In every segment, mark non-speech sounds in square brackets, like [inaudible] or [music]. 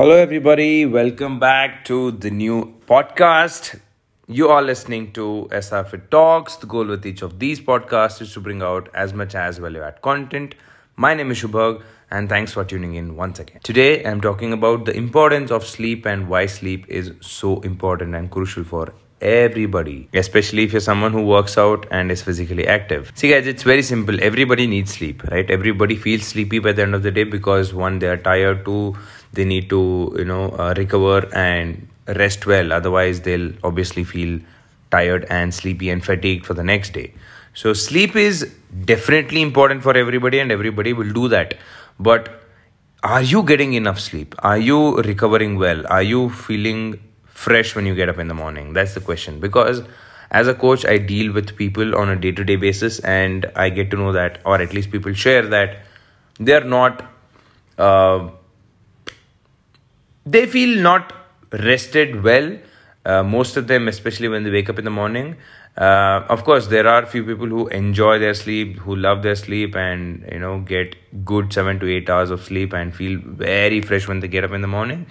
Hello, everybody. Welcome back to the new podcast. You are listening to SR Talks. The goal with each of these podcasts is to bring out as much as value add content. My name is Shubhag, and thanks for tuning in once again. Today, I'm talking about the importance of sleep and why sleep is so important and crucial for everybody, especially if you're someone who works out and is physically active. See, guys, it's very simple. Everybody needs sleep, right? Everybody feels sleepy by the end of the day because one, they are tired, two, they need to, you know, uh, recover and rest well. Otherwise, they'll obviously feel tired and sleepy and fatigued for the next day. So, sleep is definitely important for everybody, and everybody will do that. But are you getting enough sleep? Are you recovering well? Are you feeling fresh when you get up in the morning? That's the question. Because as a coach, I deal with people on a day to day basis and I get to know that, or at least people share that they're not, uh, they feel not rested well. Uh, most of them, especially when they wake up in the morning, uh, of course, there are few people who enjoy their sleep, who love their sleep, and you know get good seven to eight hours of sleep and feel very fresh when they get up in the morning.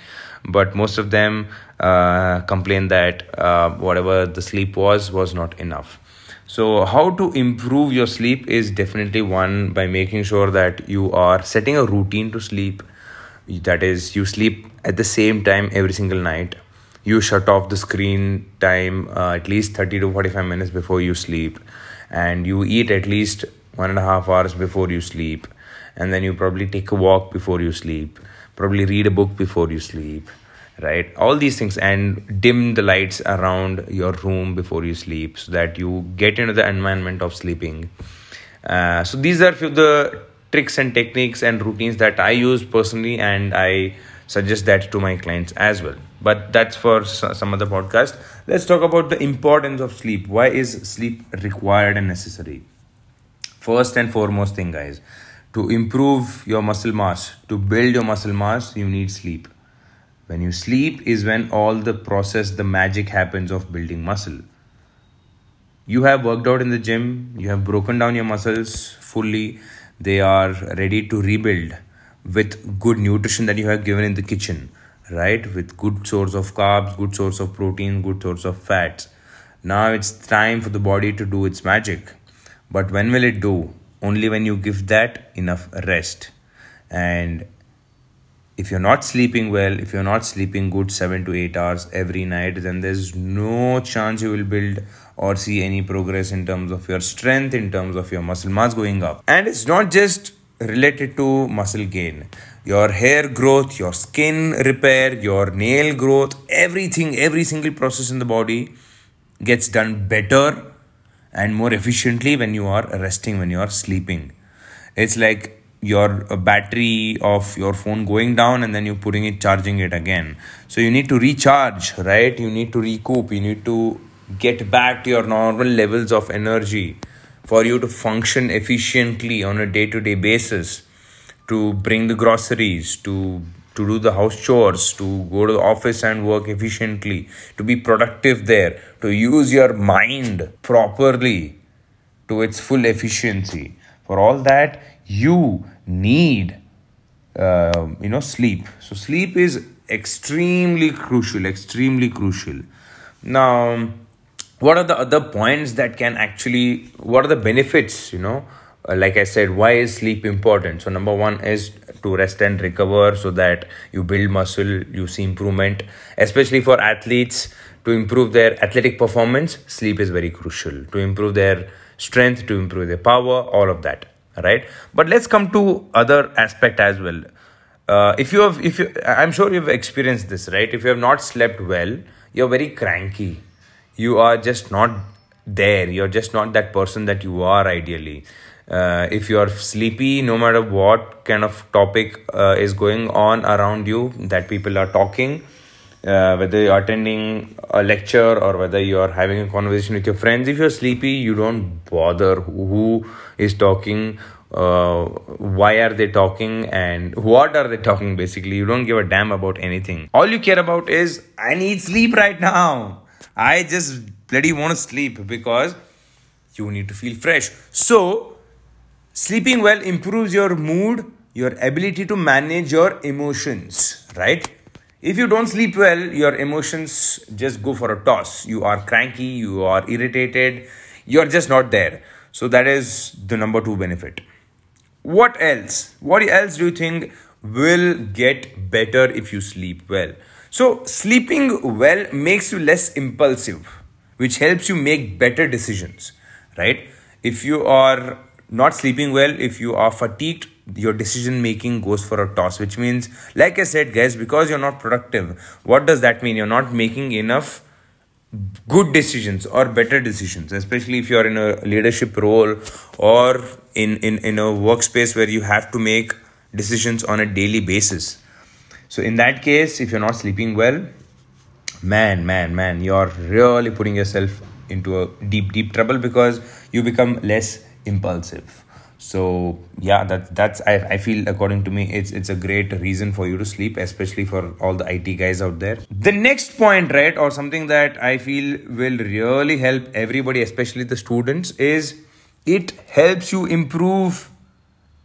But most of them uh, complain that uh, whatever the sleep was was not enough. So, how to improve your sleep is definitely one by making sure that you are setting a routine to sleep. That is, you sleep at the same time every single night. You shut off the screen time uh, at least 30 to 45 minutes before you sleep. And you eat at least one and a half hours before you sleep. And then you probably take a walk before you sleep. Probably read a book before you sleep right? All these things and dim the lights around your room before you sleep so that you get into the environment of sleeping. Uh, so these are few the tricks and techniques and routines that i use personally and i suggest that to my clients as well. But that's for some other podcast. Let's talk about the importance of sleep. Why is sleep required and necessary? First and foremost thing guys to improve your muscle mass to build your muscle mass you need sleep. When you sleep is when all the process the magic happens of building muscle. You have worked out in the gym you have broken down your muscles fully they are ready to rebuild with good nutrition that you have given in the kitchen right? With good source of carbs good source of protein good source of fats. Now it's time for the body to do its magic. But when will it do? Only when you give that enough rest. And if you're not sleeping well if you're not sleeping good 7 to 8 hours every night then there's no chance you will build or see any progress in terms of your strength in terms of your muscle mass going up. And it's not just related to muscle gain. Your hair growth your skin repair your nail growth everything every single process in the body gets done better and more efficiently when you are resting when you are sleeping. It's like your uh, battery of your phone going down and then you're putting it charging it again. So you need to recharge right? You need to recoup. You need to get back to your normal levels of energy for you to function efficiently on a day to day basis, to bring the groceries, to to do the house chores, to go to the office and work efficiently, to be productive there, to use your mind properly to its full efficiency. For all that, you need, uh, you know, sleep. So sleep is extremely crucial. Extremely crucial. Now what are the other points that can actually what are the benefits you know uh, like i said why is sleep important so number one is to rest and recover so that you build muscle you see improvement especially for athletes to improve their athletic performance sleep is very crucial to improve their strength to improve their power all of that right? But let's come to other aspect as well. Uh, if you have if you i'm sure you've experienced this right? If you have not slept well you're very cranky. You are just not there. You're just not that person that you are ideally. Uh, if you are sleepy no matter what kind of topic uh, is going on around you that people are talking uh, whether you're attending a lecture or whether you're having a conversation with your friends if you're sleepy you don't bother who is talking uh, why are they talking and what are they talking basically you don't give a damn about anything all you care about is i need sleep right now I just bloody want to sleep because you need to feel fresh. So, sleeping well improves your mood, your ability to manage your emotions, right? If you don't sleep well, your emotions just go for a toss. You are cranky, you are irritated, you're just not there. So, that is the number two benefit. What else? What else do you think will get better if you sleep well? So, sleeping well makes you less impulsive, which helps you make better decisions, right? If you are not sleeping well, if you are fatigued, your decision making goes for a toss which means like i said guys because you're not productive what does that mean? You're not making enough good decisions or better decisions especially if you're in a leadership role or in in, in a workspace where you have to make decisions on a daily basis. So in that case if you're not sleeping well man man man you're really putting yourself into a deep deep trouble because you become less impulsive so yeah that that's I, I feel according to me it's it's a great reason for you to sleep especially for all the it guys out there. The next point right or something that i feel will really help everybody especially the students is it helps you improve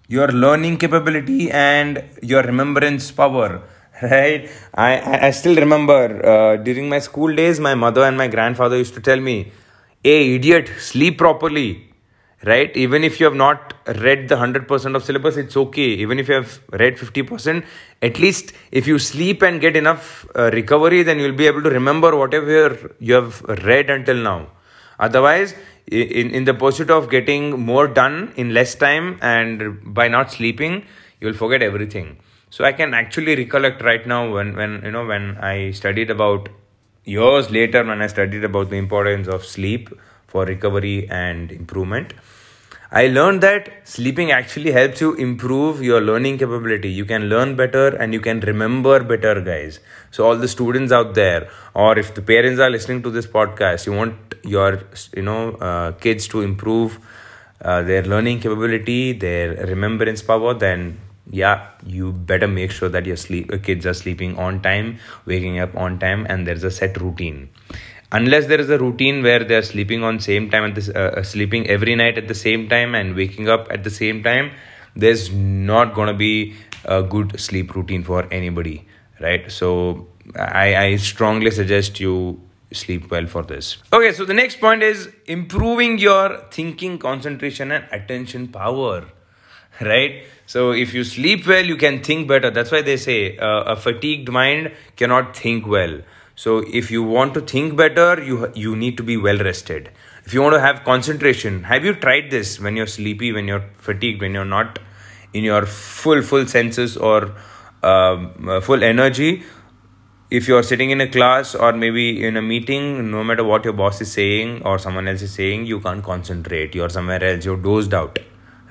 your learning capability and your remembrance power [laughs] right? I i still remember uh, during my school days my mother and my grandfather used to tell me hey idiot sleep properly right? Even if you have not read the 100% of syllabus it's okay. Even if you have read 50% at least if you sleep and get enough uh, recovery then you'll be able to remember whatever you have read until now. Otherwise in, in the pursuit of getting more done in less time and by not sleeping you'll forget everything. So i can actually recollect right now when when you know when i studied about years later when i studied about the importance of sleep for recovery and improvement I learned that sleeping actually helps you improve your learning capability. You can learn better and you can remember better, guys. So, all the students out there, or if the parents are listening to this podcast, you want your you know uh, kids to improve uh, their learning capability, their remembrance power, then yeah, you better make sure that your sleep kids are sleeping on time, waking up on time, and there's a set routine unless there is a routine where they are sleeping on same time and this uh, uh, sleeping every night at the same time and waking up at the same time there's not going to be a good sleep routine for anybody right? So i i strongly suggest you sleep well for this. Okay so the next point is improving your thinking concentration and attention power [laughs] right? So if you sleep well you can think better. That's why they say uh, a fatigued mind cannot think well so if you want to think better, you you need to be well rested. If you want to have concentration, have you tried this when you're sleepy, when you're fatigued, when you're not in your full full senses or um, uh, full energy? If you're sitting in a class or maybe in a meeting, no matter what your boss is saying or someone else is saying, you can't concentrate. You're somewhere else. You're dozed out,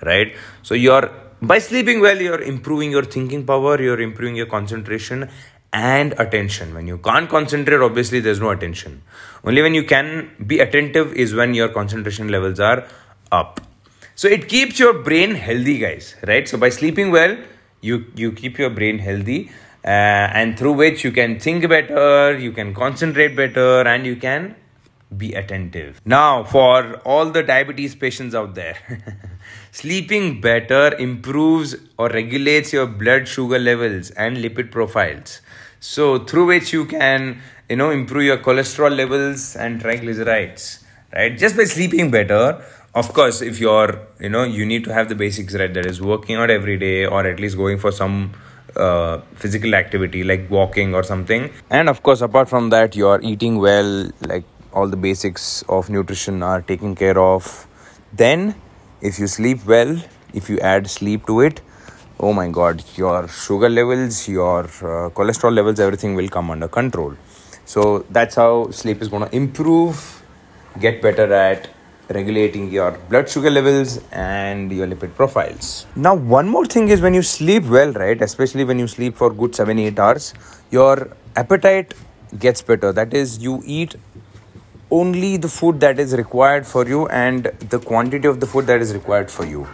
right? So you're by sleeping well, you're improving your thinking power. You're improving your concentration and attention. When you can't concentrate, obviously there's no attention. Only when you can be attentive is when your concentration levels are up. So it keeps your brain healthy, guys, right? So by sleeping well, you you keep your brain healthy, uh, and through which you can think better, you can concentrate better, and you can be attentive. Now, for all the diabetes patients out there, [laughs] sleeping better improves or regulates your blood sugar levels and lipid profiles so through which you can you know improve your cholesterol levels and triglycerides right? Just by sleeping better of course if you're you know you need to have the basics right? That is working out every day or at least going for some uh, physical activity like walking or something. And of course apart from that you're eating well like all the basics of nutrition are taken care of. Then if you sleep well if you add sleep to it oh my god your sugar levels your uh, cholesterol levels everything will come under control. So that's how sleep is going to improve. Get better at regulating your blood sugar levels and your lipid profiles. Now one more thing is when you sleep well right especially when you sleep for good 7 8 hours your appetite gets better. That is you eat only the food that is required for you and the quantity of the food that is required for you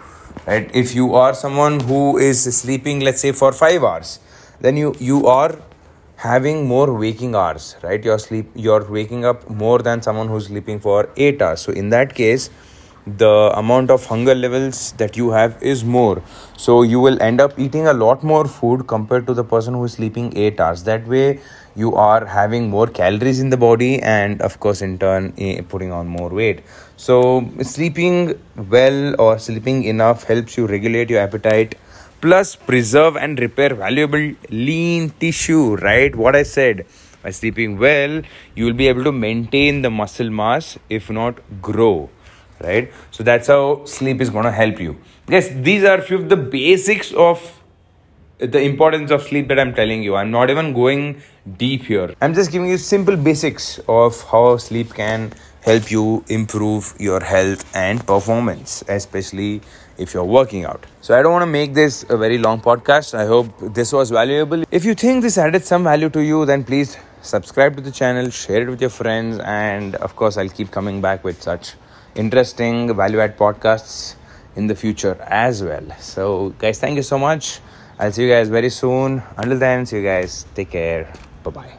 right? If you are someone who is sleeping let's say for 5 hours then you you are having more waking hours right? You're sleep you're waking up more than someone who's sleeping for 8 hours. So in that case the amount of hunger levels that you have is more. So you will end up eating a lot more food compared to the person who is sleeping 8 hours. That way you are having more calories in the body and of course in turn putting on more weight. So sleeping well or sleeping enough helps you regulate your appetite plus preserve and repair valuable lean tissue right? What i said. By sleeping well you will be able to maintain the muscle mass if not grow right? So that's how sleep is going to help you. Yes these are few of the basics of the importance of sleep that i'm telling you. I'm not even going deep here. I'm just giving you simple basics of how sleep can help you improve your health and performance especially if you're working out. So i don't want to make this a very long podcast. I hope this was valuable. If you think this added some value to you then please subscribe to the channel share it with your friends and of course i'll keep coming back with such interesting value add podcasts in the future as well. So, guys, thank you so much. I'll see you guys very soon. Until then, see you guys. Take care. Bye bye.